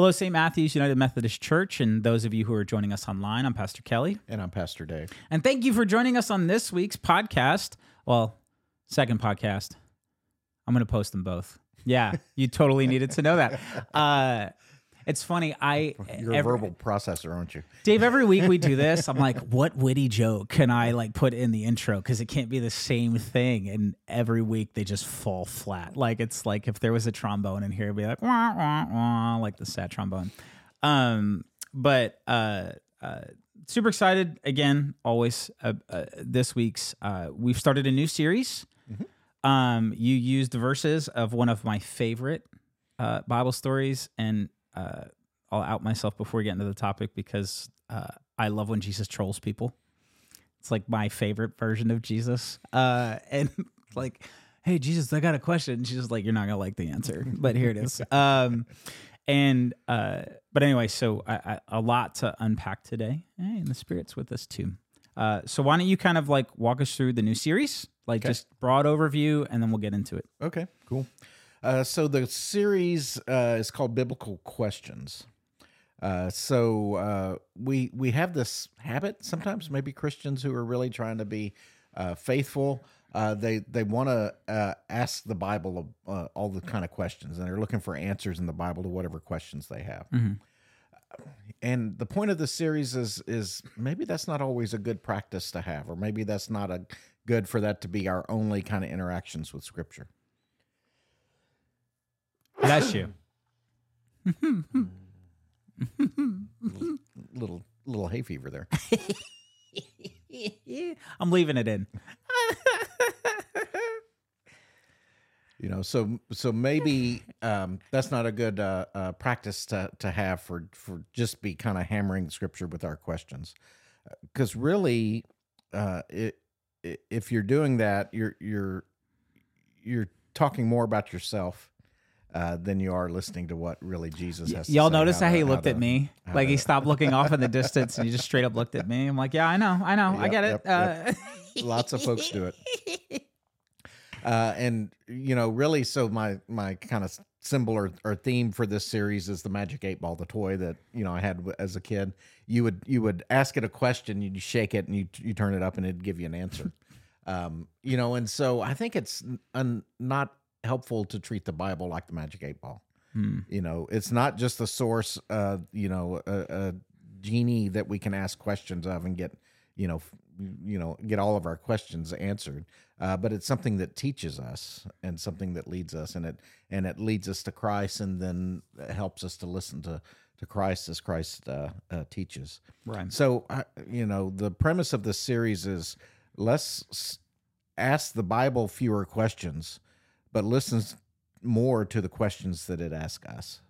Hello, St. Matthew's United Methodist Church, and those of you who are joining us online. I'm Pastor Kelly. And I'm Pastor Dave. And thank you for joining us on this week's podcast. Well, second podcast. I'm going to post them both. Yeah, you totally needed to know that. Uh, it's funny. I You're a verbal processor, aren't you? Dave, every week we do this. I'm like, what witty joke can I like put in the intro? Because it can't be the same thing. And every week they just fall flat. Like it's like if there was a trombone in here, it'd be like wah, wah, wah, like the sad trombone. Um, but uh, uh, super excited again. Always uh, uh, this week's. Uh, we've started a new series. Um, you used verses of one of my favorite uh, Bible stories, and uh, I'll out myself before we get into the topic because uh, I love when Jesus trolls people. It's like my favorite version of Jesus. Uh, and like, hey, Jesus, I got a question. And she's just like, you're not gonna like the answer, but here it is. Um, and uh, but anyway, so I, I, a lot to unpack today. Hey, and the spirit's with us too. Uh, so why don't you kind of like walk us through the new series, like just broad overview, and then we'll get into it. Okay, cool. Uh, so the series uh, is called Biblical Questions. Uh, so uh, we we have this habit sometimes, maybe Christians who are really trying to be uh, faithful. Uh, they they want to uh, ask the Bible uh, all the kind of questions, and they're looking for answers in the Bible to whatever questions they have. And the point of the series is is maybe that's not always a good practice to have, or maybe that's not a good for that to be our only kind of interactions with Scripture. Bless you. Little little hay fever there. I'm leaving it in. you know so so maybe um, that's not a good uh, uh, practice to to have for for just be kind of hammering scripture with our questions because really uh, it, if you're doing that you're you're you're talking more about yourself uh, than you are listening to what really Jesus has. to Y'all notice how, to- he looked to- at me? how Like he stopped looking off in the distance and he just straight up looked at me. I'm like, yeah, I know, I know, I get it. yep, yep. Uh, Lots of folks do it. Uh, and you know, really, so my my kind of symbol or, or theme for this series is the magic eight ball, the toy that you know I had as a kid. You would you would ask it a question, you'd shake it, and you you turn it up, and it'd give you an answer. um, you know, and so I think it's un, not helpful to treat the Bible like the magic eight ball. hmm. You know, it's not just the source, uh, you know, a, a genie that we can ask questions of and get, you know, f- you know, get all of our questions answered. Uh, but it's something that teaches us and something that leads us, and it and it leads us to Christ, and then helps us to listen to to Christ as Christ uh, uh, teaches. Right. So, you know, the premise of this series is let's ask the Bible fewer questions, but listens more to the questions that it asks us.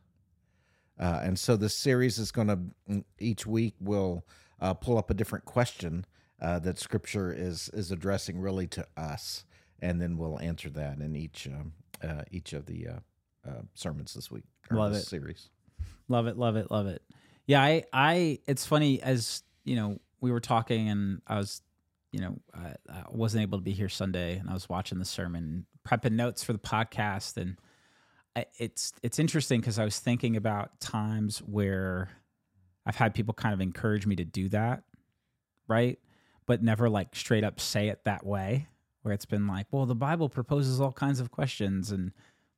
Uh, and so this series is going to each week we'll uh, pull up a different question uh, that Scripture is is addressing really to us, and then we'll answer that in each um, uh, each of the uh, uh, sermons this week or Love this it. series. Love it, love it, love it. Yeah, I, I, it's funny as you know, we were talking and I was, you know, I, I wasn't able to be here Sunday and I was watching the sermon, prepping notes for the podcast, and I, it's it's interesting because I was thinking about times where I've had people kind of encourage me to do that, right? But never like straight up say it that way, where it's been like, well, the Bible proposes all kinds of questions, and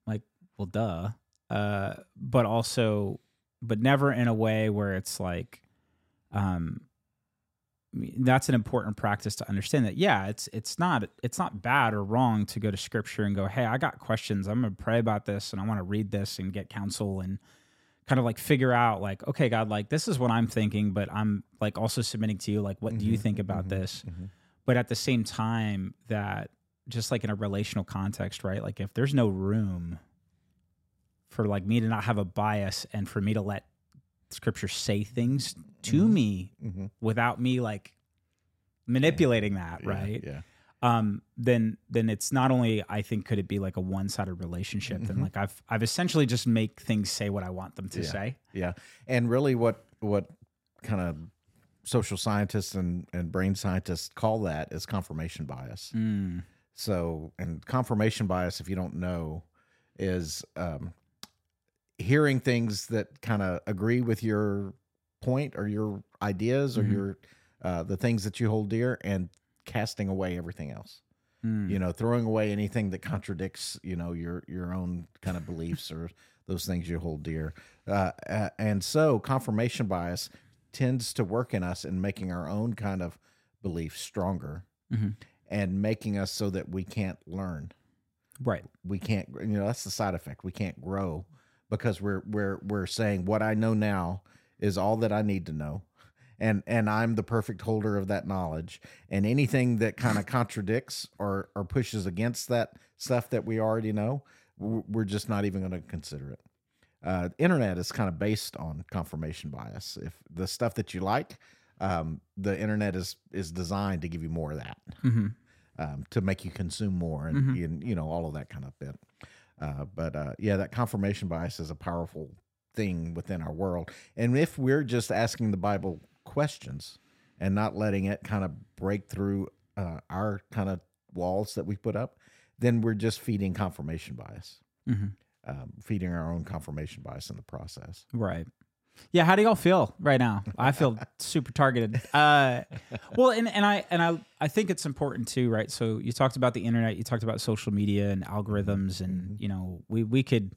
like, well, duh. Uh, but also, but never in a way where it's like, um, that's an important practice to understand that yeah it's it's not it's not bad or wrong to go to scripture and go hey i got questions i'm gonna pray about this and i want to read this and get counsel and kind of like figure out like okay god like this is what i'm thinking but i'm like also submitting to you like what do you Mhm, think about mhm, this mhm. but at the same time that just like in a relational context right like if there's no room for like me to not have a bias and for me to let scripture say things to Mhm. me Mhm. without me like manipulating that Yeah, right Yeah. um then then it's not only i think could it be like a one-sided relationship then Mhm. like i've i've essentially just make things say what i want them to Yeah. say Yeah, and really, what what kind of social scientists and and brain scientists call that is confirmation bias. Mm. So, and confirmation bias, if you don't know, is um, hearing things that kind of agree with your point or your ideas or Mhm. your uh, the things that you hold dear, and casting away everything else. Mm. You know, throwing away anything that contradicts you know your your own kind of beliefs or those things you hold dear. Uh, and so confirmation bias tends to work in us in making our own kind of beliefs stronger Mhm. and making us so that we can't learn Right. we can't you know that's the side effect we can't grow because we're we're we're saying what i know now is all that i need to know. And and i'm the perfect holder of that knowledge. And anything that kind of contradicts or or pushes against that stuff that we already know we're just not even going to consider it. Uh, internet is kind of based on confirmation bias. If the stuff that you like um, the internet is is designed to give you more of that hmm um, to make you consume more and, Mhm. and you know all of that kind of bit. Uh, but uh, yeah, that confirmation bias is a powerful thing within our world. And if we're just asking the Bible questions and not letting it kind of break through uh, our kind of walls that we put up, then we're just feeding confirmation bias, hmm um, feeding our own confirmation bias in the process. Right. Yeah. How do y'all feel right now? I feel super targeted. Uh, well, and, and I and I I think it's important too, right? So you talked about the internet, you talked about social media and algorithms, and you know we we could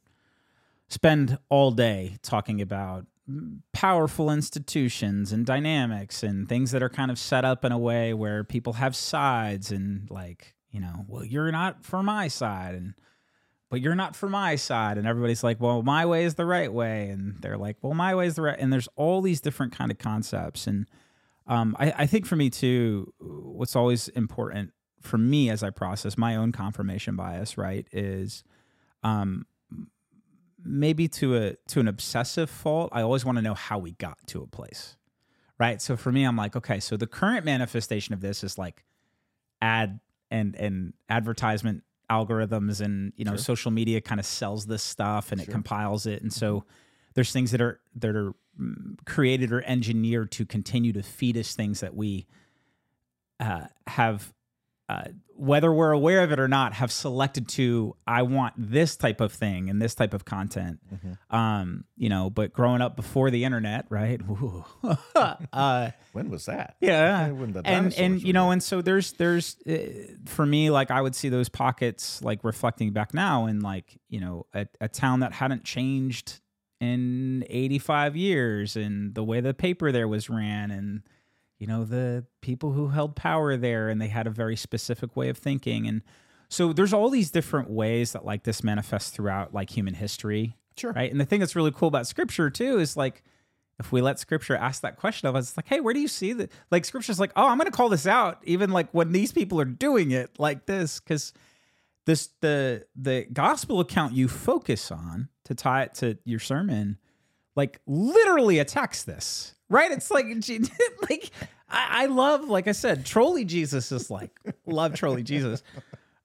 spend all day talking about powerful institutions and dynamics and things that are kind of set up in a way where people have sides and like you know well you're not for my side and you're not for my side. And everybody's like well my way is the right way. And they're like well my way is the right and there's all these different kind of concepts. And um, I, I think for me too what's always important for me as i process my own confirmation bias right is um, maybe to a to an obsessive fault i always want to know how we got to a place right? So for me i'm like okay so the current manifestation of this is like ad and and advertisement algorithms and you know Sure. social media kind of sells this stuff and it compiles it. And so there's things that are that are mm, created or engineered to continue to feed us things that we uh, have uh, whether we're aware of it or not have selected to i want this type of thing and this type of content. Mhm. um you know but growing up before the internet right? Uh When was that? yeah. And and you know and so there's there's uh, for me like i would see those pockets like reflecting back now in like you know a, a town that hadn't changed in 85 years and the way the paper there was ran and you know the people who held power there and they had a very specific way of thinking. And so there's all these different ways that like this manifests throughout like human history Sure. right? And the thing that's really cool about scripture too is like if we let scripture ask that question of us it's like hey where do you see that like scripture's like oh i'm gonna call this out even like when these people are doing it like this. Because this the the gospel account you focus on to tie it to your sermon like literally attacks this right? It's like like I, I love like i said trolley jesus is like love trolley jesus.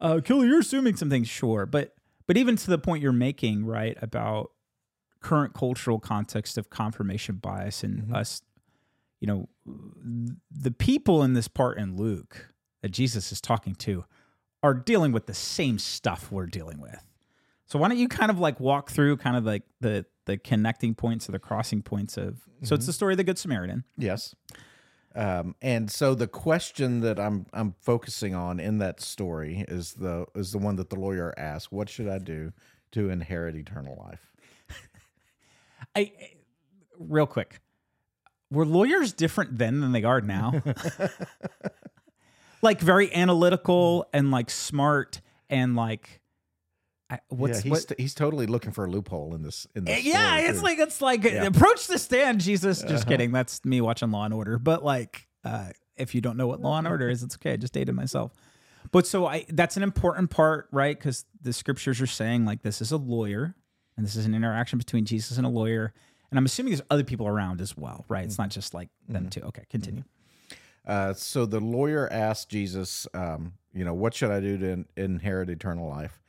Uh killer you're assuming some things sure but but even to the point you're making right about current cultural context of confirmation bias and Mhm. us you know the people in this part in luke that jesus is talking to are dealing with the same stuff we're dealing with. So why don't you kind of like walk through kind of like the the connecting points or the crossing points of so it's the story of the good samaritan Yes. Um, and so the question that I'm I'm focusing on in that story is the is the one that the lawyer asked, what should I do to inherit eternal life? I, I- real quick were lawyers different then than they are now like very analytical and like smart and like I, what's yeah, he's what, he's totally looking for a loophole in this in this. yeah story, it's too. like it's like Yeah. approach the stand jesus just Uh-huh. kidding that's me watching law and order but like uh if you don't know what law and order is it's okay i just dated myself but so i that's an important part right because the scriptures are saying like this is a lawyer and this is an interaction between jesus and a lawyer and i'm assuming there's other people around as well right it's not just like them two okay continue Uh, so the lawyer asked Jesus, um, you know, what should I do to in- inherit eternal life?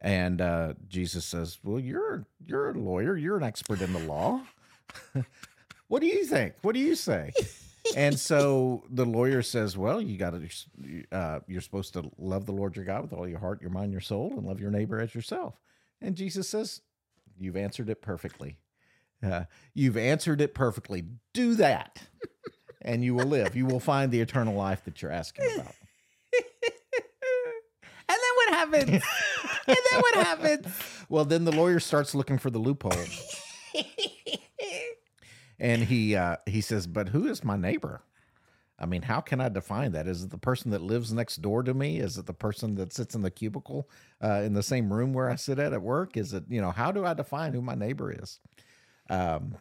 And uh, Jesus says, "Well, you're you're a lawyer. You're an expert in the law. what do you think? What do you say?" and so the lawyer says, "Well, you got to. Uh, you're supposed to love the Lord your God with all your heart, your mind, your soul, and love your neighbor as yourself." And Jesus says, You've answered it perfectly. Uh, you've answered it perfectly. Do that, and you will live. You will find the eternal life that you're asking about. And then what happens? and then what happens? Well, then the lawyer starts looking for the loophole, and he uh, he says, "But who is my neighbor? I mean, how can I define that? Is it the person that lives next door to me? Is it the person that sits in the cubicle uh, in the same room where I sit at at work? Is it you know how do I define who my neighbor is? Um,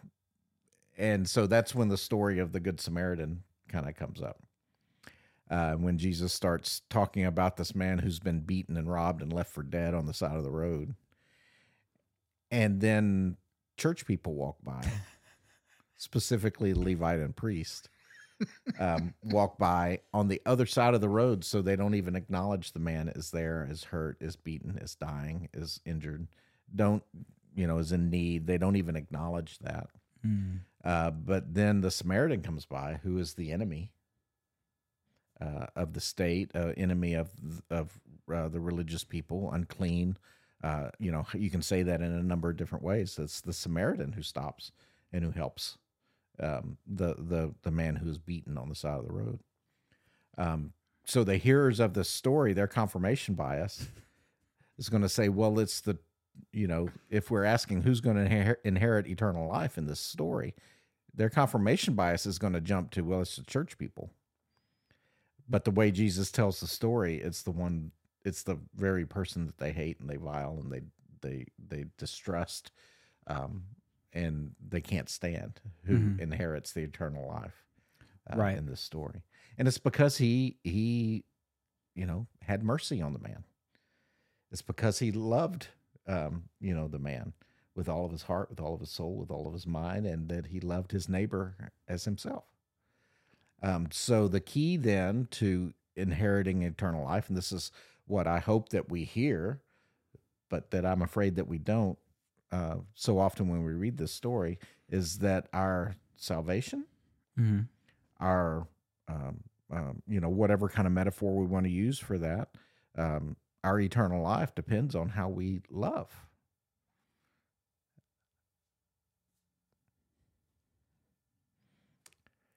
and so that's when the story of the Good Samaritan kind of comes up. Uh, when Jesus starts talking about this man who's been beaten and robbed and left for dead on the side of the road. And then church people walk by, specifically Levite and priest, um, walk by on the other side of the road so they don't even acknowledge the man is there, is hurt, is beaten, is dying, is injured, don't, you know, is in need. They don't even acknowledge that. Uh, but then the Samaritan comes by, who is the enemy uh, of the state, uh, enemy of of uh, the religious people, unclean. Uh, you know, you can say that in a number of different ways. It's the Samaritan who stops and who helps um, the the the man who is beaten on the side of the road. Um, so the hearers of this story, their confirmation bias is going to say, well, it's the you know, if we're asking who's going to inher- inherit eternal life in this story, their confirmation bias is going to jump to, well, it's the church people. But the way Jesus tells the story, it's the one, it's the very person that they hate and they vile and they they they distrust, um, and they can't stand who Mhm. inherits the eternal life, uh, Right. in this story, and it's because he he, you know, had mercy on the man. It's because he loved, um, you know, the man with all of his heart, with all of his soul, with all of his mind, and that he loved his neighbor as himself. Um, so the key then to inheriting eternal life, and this is what I hope that we hear, but that I'm afraid that we don't uh, so often when we read this story, is that our salvation, Mm-hmm. our um, um, you know whatever kind of metaphor we want to use for that, um, our eternal life depends on how we love.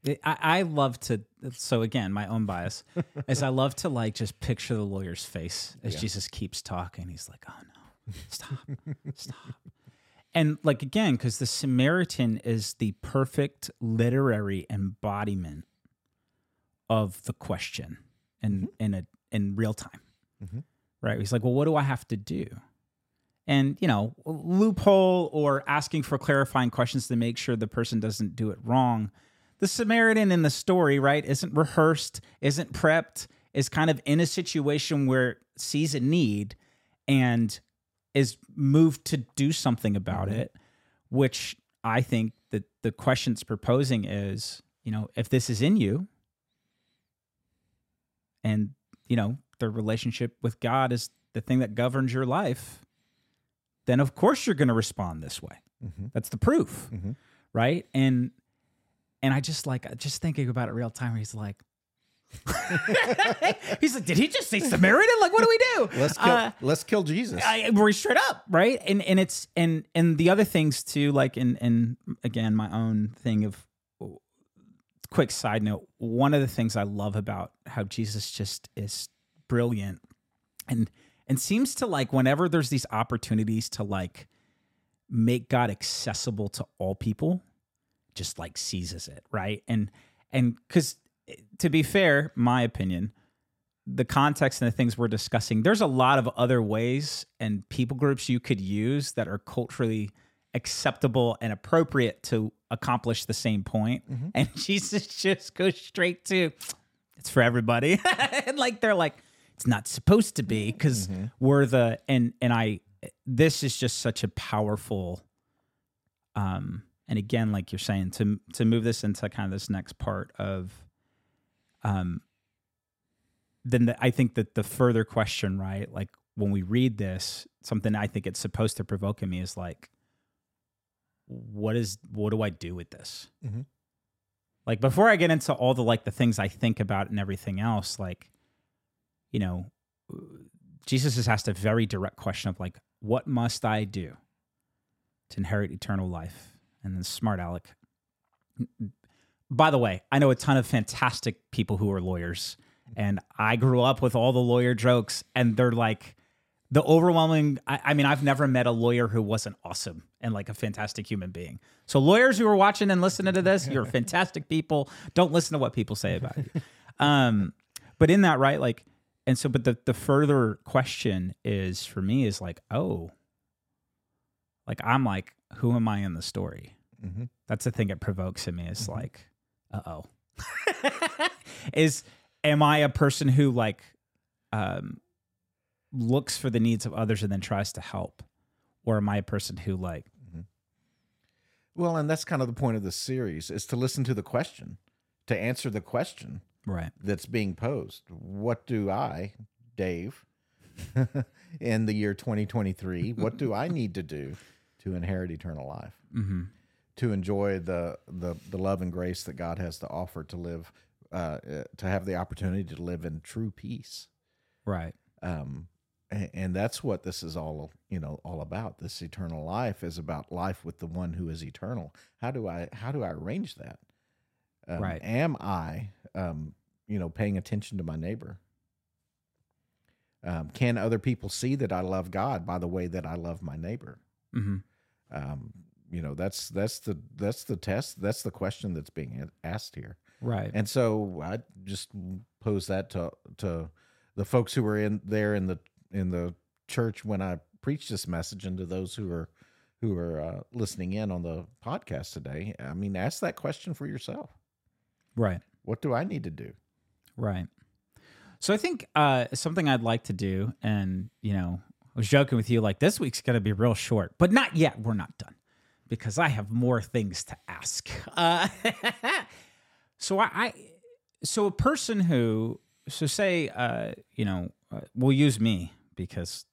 It- I, I love to so again my own bias is i love to like just picture the lawyer's face as Yeah. jesus keeps talking. He's like oh no. Stop. Stop. And like again because the samaritan is the perfect literary embodiment of the question in in a in real time. Mhm. right? He's like well what do i have to do? And you know loophole or asking for clarifying questions to make sure the person doesn't do it wrong the samaritan in the story right isn't rehearsed isn't prepped is kind of in a situation where sees a need and is moved to do something about Mhm. it which i think that the question it's proposing is you know if this is in you and you know the relationship with god is the thing that governs your life then of course you're going to respond this way Mhm. that's the proof Mhm. right and and i just like just thinking about it real time he's like he's like did he just say samaritan like what do we do Let's kill. Uh, let's kill Jesus. I, we're straight up, right? And and it's and and the other things too, like and and again, my own thing of quick side note. One of the things I love about how Jesus just is brilliant, and and seems to like whenever there's these opportunities to like make God accessible to all people, just like seizes it, right? And and because to be fair, my opinion, the context and the things we're discussing, there's a lot of other ways and people groups you could use that are culturally acceptable and appropriate to accomplish the same point. Mhm. And Jesus just goes straight to it's for everybody. and like they're like, it's not supposed to be because Mhm. we're the and and I this is just such a powerful um and again like you're saying to to move this into kind of this next part of um then the, I think that the further question, right? Like when we read this, something I think it's supposed to provoke in me is like, what is what do I do with this? Mhm. Like before I get into all the like the things I think about and everything else, like, you know, Jesus has asked a very direct question of like, what must I do? to inherit eternal life. And then smart Alec. By the way, I know a ton of fantastic people who are lawyers, and I grew up with all the lawyer jokes, and they're like the overwhelming. I, I mean, I've never met a lawyer who wasn't awesome and like a fantastic human being. So, lawyers who are watching and listening to this, you're fantastic people. Don't listen to what people say about you. Um, but in that, right, like, and so, but the the further question is for me is like, oh, like I'm like, who am I in the story? Mm-hmm. That's the thing it provokes in me. Is like, uh oh, is am I a person who like um looks for the needs of others and then tries to help, or am I a person who like Well, and that's kind of the point of the series is to listen to the question, to answer the question right, that's being posed. What do I, Dave, in the year 2023, what do I need to do to inherit eternal life? mm-hmm. To enjoy the, the the love and grace that God has to offer to live, uh, uh, to have the opportunity to live in true peace. right, um, and, and that's what this is all you know all about. This eternal life is about life with the one who is eternal. How do I how do I arrange that? Um, Right. Am I um, you know paying attention to my neighbor? Um, can other people see that I love God by the way that I love my neighbor? mm-hmm. Um, you know that's that's the that's the test. That's the question that's being asked here. right, And so I just pose that to to the folks who were in there in the in the church when I preached this message, and to those who are who are uh, listening in on the podcast today. I mean, ask that question for yourself. right. What do I need to do? Right. So I think uh, something I'd like to do, and you know, was joking with you like this week's going to be real short, but not yet. We're not done because I have more things to ask. Uh, so I, I, so a person who, so say, uh, you know, uh, we'll use me because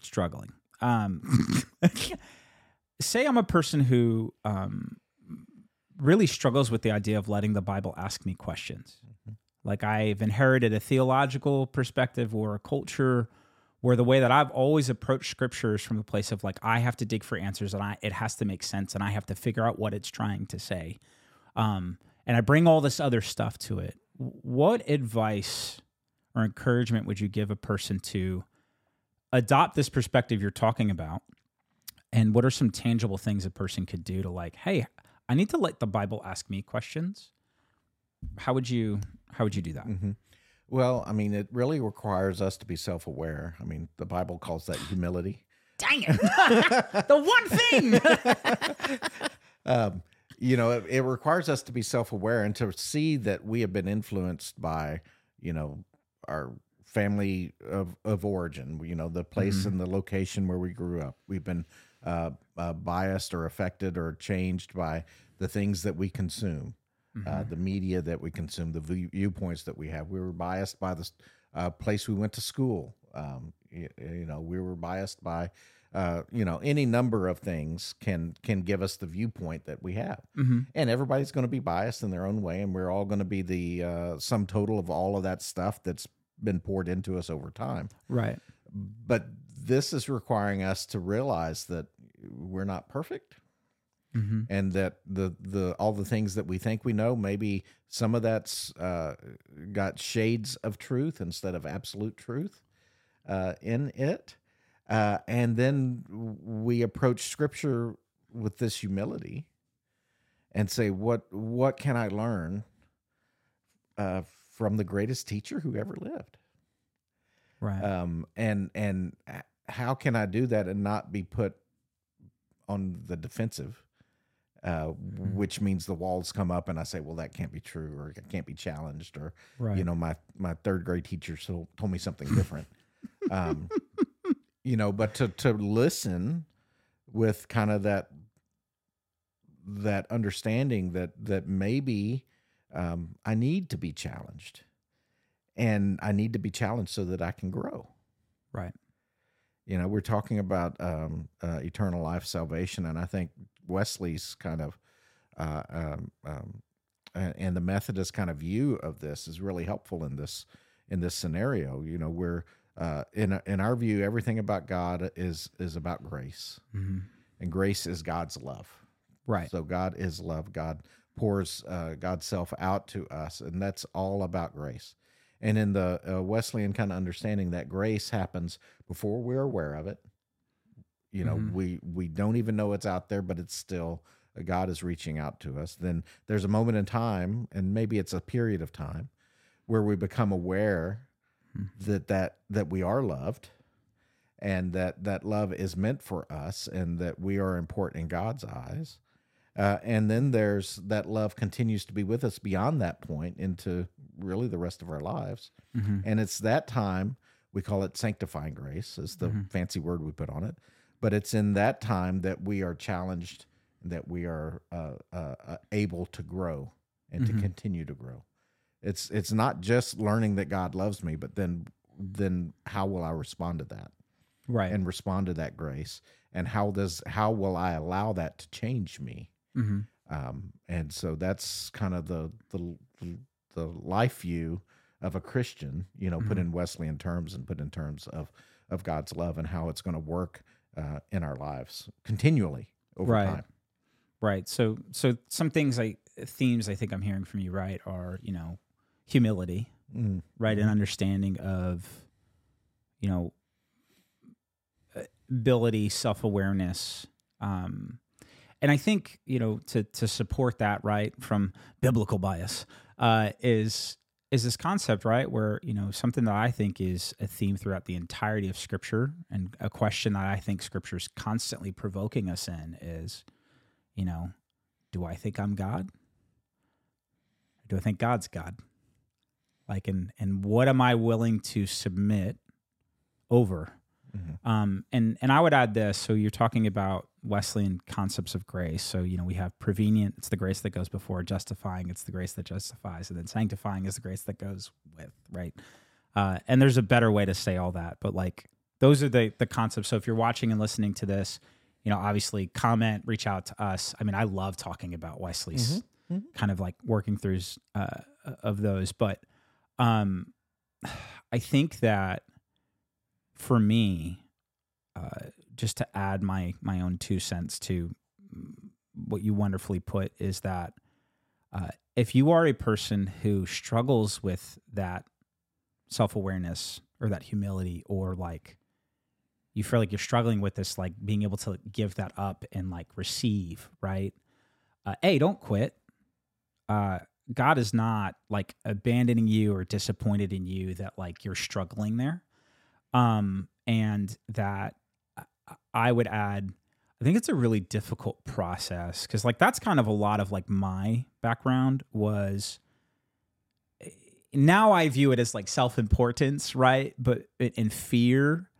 struggling. Um, say I'm a person who um, really struggles with the idea of letting the Bible ask me questions. Like I've inherited a theological perspective or a culture where the way that I've always approached scriptures from the place of like I have to dig for answers and I it has to make sense and I have to figure out what it's trying to say. Um, and I bring all this other stuff to it. What advice or encouragement would you give a person to adopt this perspective you're talking about? And what are some tangible things a person could do to like, hey, I need to let the Bible ask me questions? How would you how would you do that? hmm Well, I mean, it really requires us to be self aware. I mean, the Bible calls that humility. Dang it. the one thing. um, you know, it, it requires us to be self aware and to see that we have been influenced by, you know, our family of, of origin, you know, the place Mhm. and the location where we grew up. We've been uh, uh, biased or affected or changed by the things that we consume, uh, the media that we consume, the view- viewpoints that we have. We were biased by the uh, place we went to school. Um, you, you know, we were biased by, uh, you know, any number of things can can give us the viewpoint that we have, hmm and everybody's going to be biased in their own way, and we're all going to be the uh, sum total of all of that stuff that's been poured into us over time. Right. But this is requiring us to realize that we're not perfect hmm and that the the all the things that we think we know maybe some of that's uh, got shades of truth instead of absolute truth uh, in it uh, and then we approach scripture with this humility and say what what can i learn uh, from the greatest teacher who ever lived Right. um, and and how can I do that and not be put on the defensive? Uh, Which means the walls come up, and I say, "Well, that can't be true, or it can't be challenged, or right. you know, my my third grade teacher so, told me something different." um, you know, but to to listen with kind of that that understanding that that maybe um, I need to be challenged, and I need to be challenged so that I can grow. right. You know, we're talking about um, uh, eternal life, salvation, and I think Wesley's kind of uh, um, um, and the Methodist kind of view of this is really helpful in this in this scenario. You know, where uh, in in our view, everything about God is is about grace. hmm and grace is God's love. Right. So God is love. God pours uh, God's self out to us, and that's all about grace. And in the uh, Wesleyan kind of understanding that grace happens before we're aware of it. You know, Mhm. we we don't even know it's out there, but it's still uh, God is reaching out to us. Then there's a moment in time, and maybe it's a period of time, where we become aware Mhm. that that that we are loved, and that that love is meant for us, and that we are important in God's eyes. Uh, and then there's that love continues to be with us beyond that point into really the rest of our lives. Mhm. And it's that time we call it sanctifying grace, is the Mhm. fancy word we put on it. But it's in that time that we are challenged, that we are uh, uh, uh, able to grow and Mhm. to continue to grow. It's it's not just learning that God loves me, but then then how will I respond to that? Right. and respond to that grace and how does how will i allow that to change me hmm um, and so that's kind of the the the life view of a christian you know put Mhm. in wesleyan terms and put in terms of of god's love and how it's going to work uh, in our lives continually over Right. time Right. So so some things I themes I think I'm hearing from you, right, are, you know, humility, Mm, right? An understanding of, you know, ability, self awareness. Um, and I think, you know, to to support that, right, from biblical bias, uh, is is this concept, right, where, you know, something that I think is a theme throughout the entirety of scripture and a question that I think scripture is constantly provoking us in is, you know, do I think I'm God? Or do I think God's God? Like, and and what am I willing to submit over? Mhm. Um, and and I would add this. So you're talking about Wesleyan concepts of grace. So you know we have prevenient. It's the grace that goes before justifying. It's the grace that justifies, and then sanctifying is the grace that goes with. Right. Uh, and there's a better way to say all that, but like those are the the concepts. So if you're watching and listening to this, you know, obviously comment, reach out to us. I mean, I love talking about Wesley's Mhm. kind of like working throughs uh, of those, but um, I think that for me, uh, just to add my my own two cents to what you wonderfully put is that uh, if you are a person who struggles with that self awareness or that humility or like you feel like you're struggling with this like being able to give that up and like receive right? Uh, don't quit. Uh, god is not like abandoning you or disappointed in you that like you're struggling there um and that I- would add i think it's a really difficult process because like that's kind of a lot of like my background was now i view it as like self-importance right? But in fear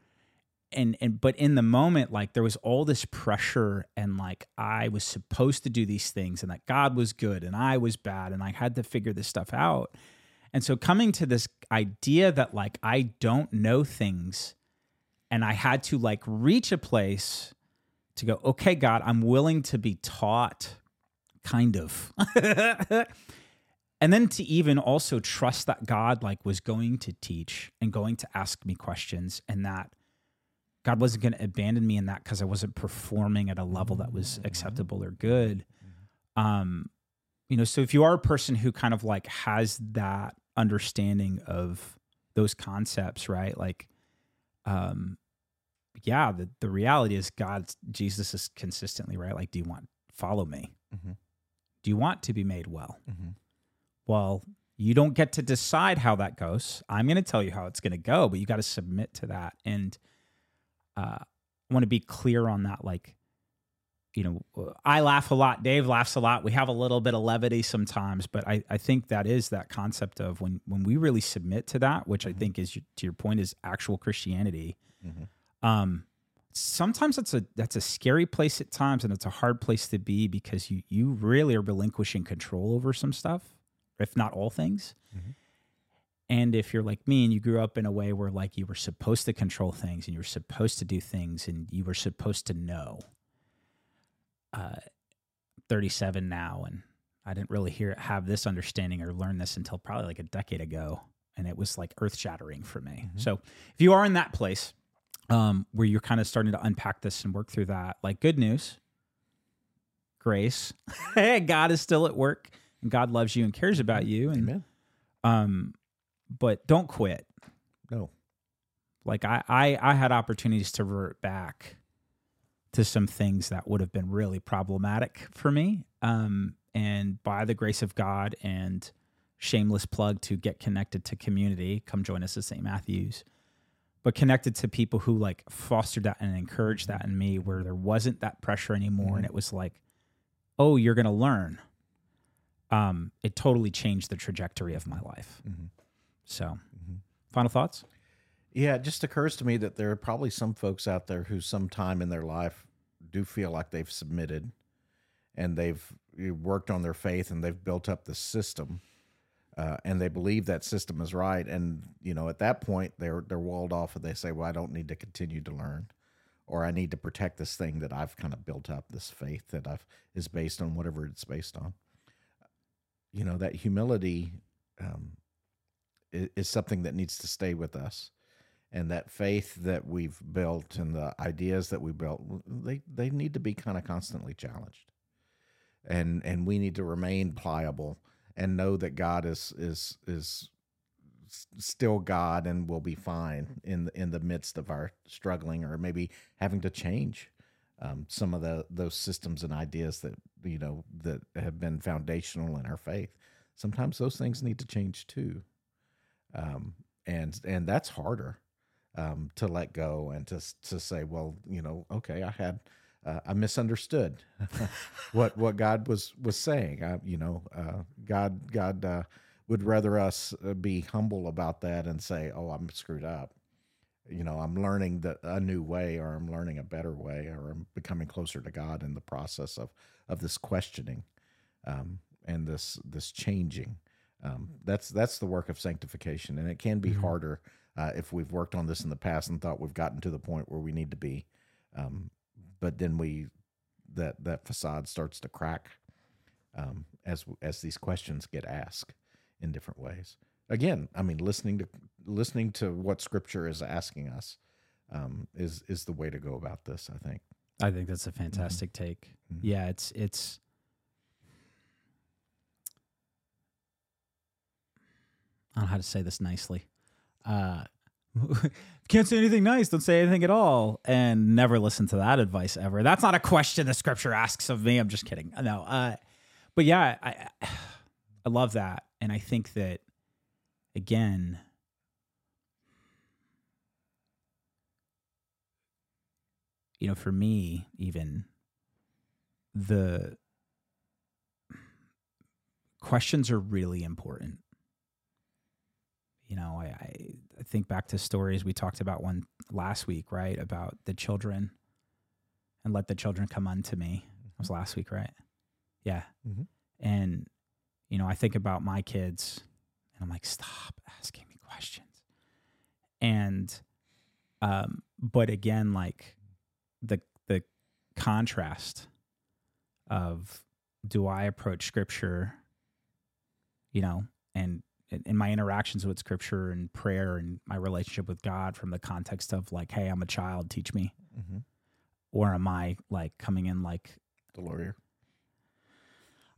and and but in the moment like there was all this pressure and like i was supposed to do these things and that god was good and i was bad and i had to figure this stuff out and so coming to this idea that like i don't know things and i had to like reach a place to go okay god i'm willing to be taught kind of. And then to even also trust that god like was going to teach and going to ask me questions and that God wasn't going to abandon me in that because I wasn't performing at a level that was acceptable or good. Um, you know, so if you are a person who kind of like has that understanding of those concepts, right? Like, um, yeah, the, the reality is God, Jesus is consistently right. Like, do you want follow me? Mhm. Do you want to be made well? Mhm. Well, you don't get to decide how that goes. I'm going to tell you how it's going to go, but you got to submit to that. And uh, I want to be clear on that. Like, you know, I laugh a lot. Dave laughs a lot. We have a little bit of levity sometimes, but I, I think that is that concept of when when we really submit to that, which I Mhm. think is to your point is actual Christianity. Mhm. Um, sometimes that's a that's a scary place at times, and it's a hard place to be because you you really are relinquishing control over some stuff, if not all things. Mhm. And if you're like me and you grew up in a way where like you were supposed to control things and you were supposed to do things and you were supposed to know. Uh 37 now and I didn't really hear have this understanding or learn this until probably like a decade ago and it was like earth-shattering for me. Mhm. So, if you are in that place, um, where you're kind of starting to unpack this and work through that. Like, good news, grace. God is still at work and God loves you and cares about you. And, Amen. um, but don't quit. No. Like I, I, I had opportunities to revert back to some things that would have been really problematic for me. Um, and by the grace of God and shameless plug to get connected to community, come join us at St. Matthew's. But connected to people who like fostered that and encouraged that in me, where there wasn't that pressure anymore, and it was like, "Oh, you're gonna learn." Um, it totally changed the trajectory of my life. Mhm. So, final thoughts? Yeah, it just occurs to me that there are probably some folks out there who, sometime in their life, do feel like they've submitted and they've eh, worked on their faith and they've built up the system, uh, and they believe that system is right. And you know, at that point, they're they're walled off, and they say, "Well, I don't need to continue to learn, or I need to protect this thing that I've kind of built up, this faith that I've is based on whatever it's based on." You know, that humility um, is, is something that needs to stay with us and that faith that we've built and the ideas that we built they they need to be kind of constantly challenged. And and we need to remain pliable and know that God is is is still God and will be fine in the, in the midst of our struggling or maybe having to change um, some of the those systems and ideas that you know that have been foundational in our faith. Sometimes those things need to change too, um, and and that's harder um, to let go and to to say, well, you know, okay, I had uh, I misunderstood what what God was was saying. I, you know, uh, God God uh, would rather us uh, be humble about that and say, oh, I'm screwed up. You know, I'm learning the, a new way, or I'm learning a better way, or I'm becoming closer to God in the process of of this questioning um, and this this changing. Um, that's that's the work of sanctification, and it can be harder uh, if we've worked on this in the past and thought we've gotten to the point where we need to be. Um, but then we that that facade starts to crack um, as as these questions get asked in different ways. Again, I mean, listening to listening to what Scripture is asking us um, is is the way to go about this. I think. I think that's a fantastic take. Mhm. Yeah, it's it's I don't know how to say this nicely. Uh can't say anything nice, don't say anything at all. And never listen to that advice ever. That's not a question the scripture asks of me. I'm just kidding. No. Uh but yeah, I I love that. And I think that again, you know, for me, even the questions are really important. You know, I, I, think back to stories we talked about one last week, right? About the children and let the children come unto me. That was last week, right? Yeah. Mhm. And, you know, I think about my kids and I'm like, stop asking me questions. And, um, but again, like the, the contrast of do I approach scripture, you know, and in- my interactions with scripture and prayer and my relationship with God from the context of like, hey, I'm a child, teach me. Mm-hmm. Or am I like coming in like The lawyer.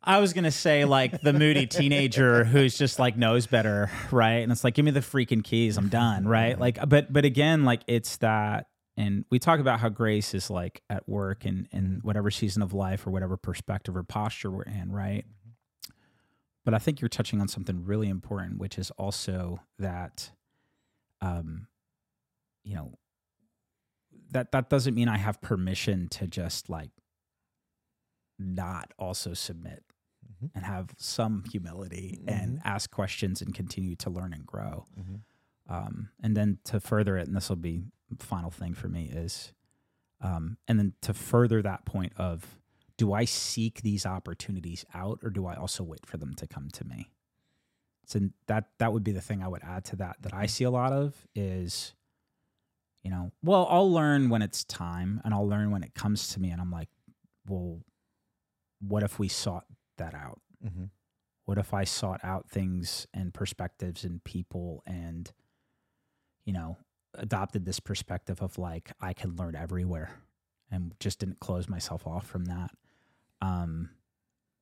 I was gonna say like the moody teenager who's just like knows better, right? And it's like, give me the freaking keys, I'm done, right? Like, but but again, like it's that, and we talk about how grace is like at work in in whatever season of life or whatever perspective or posture we're in, right? But I think you're touching on something really important, which is also that, um, you know, that that doesn't mean I have permission to just like not also submit Mhm. and have some humility and ask questions and continue to learn and grow. Mhm. Um, and then to further it, and this will be final thing for me is, um, and then to further that point of, do I seek these opportunities out or do I also wait for them to come to me? So that that would be the thing I would add to that that I see a lot of is, you know, well, I'll learn when it's time and I'll learn when it comes to me, and I'm like, well, what if we sought that out? Mm-hmm. What if I sought out things and perspectives and people and, you know, adopted this perspective of like I can learn everywhere and just didn't close myself off from that. Um,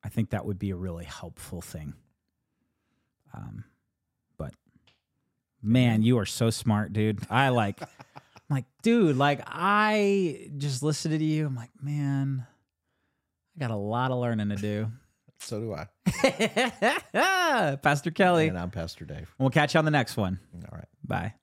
I think that would be a really helpful thing. Um, but man, you are so smart, dude. I like, I'm like, dude, like I just listened to you. I'm like, man, I got a lot of learning to do. So do I. Pastor Kelly. And I'm Pastor Dave. We'll catch you on the next one. All right. Bye.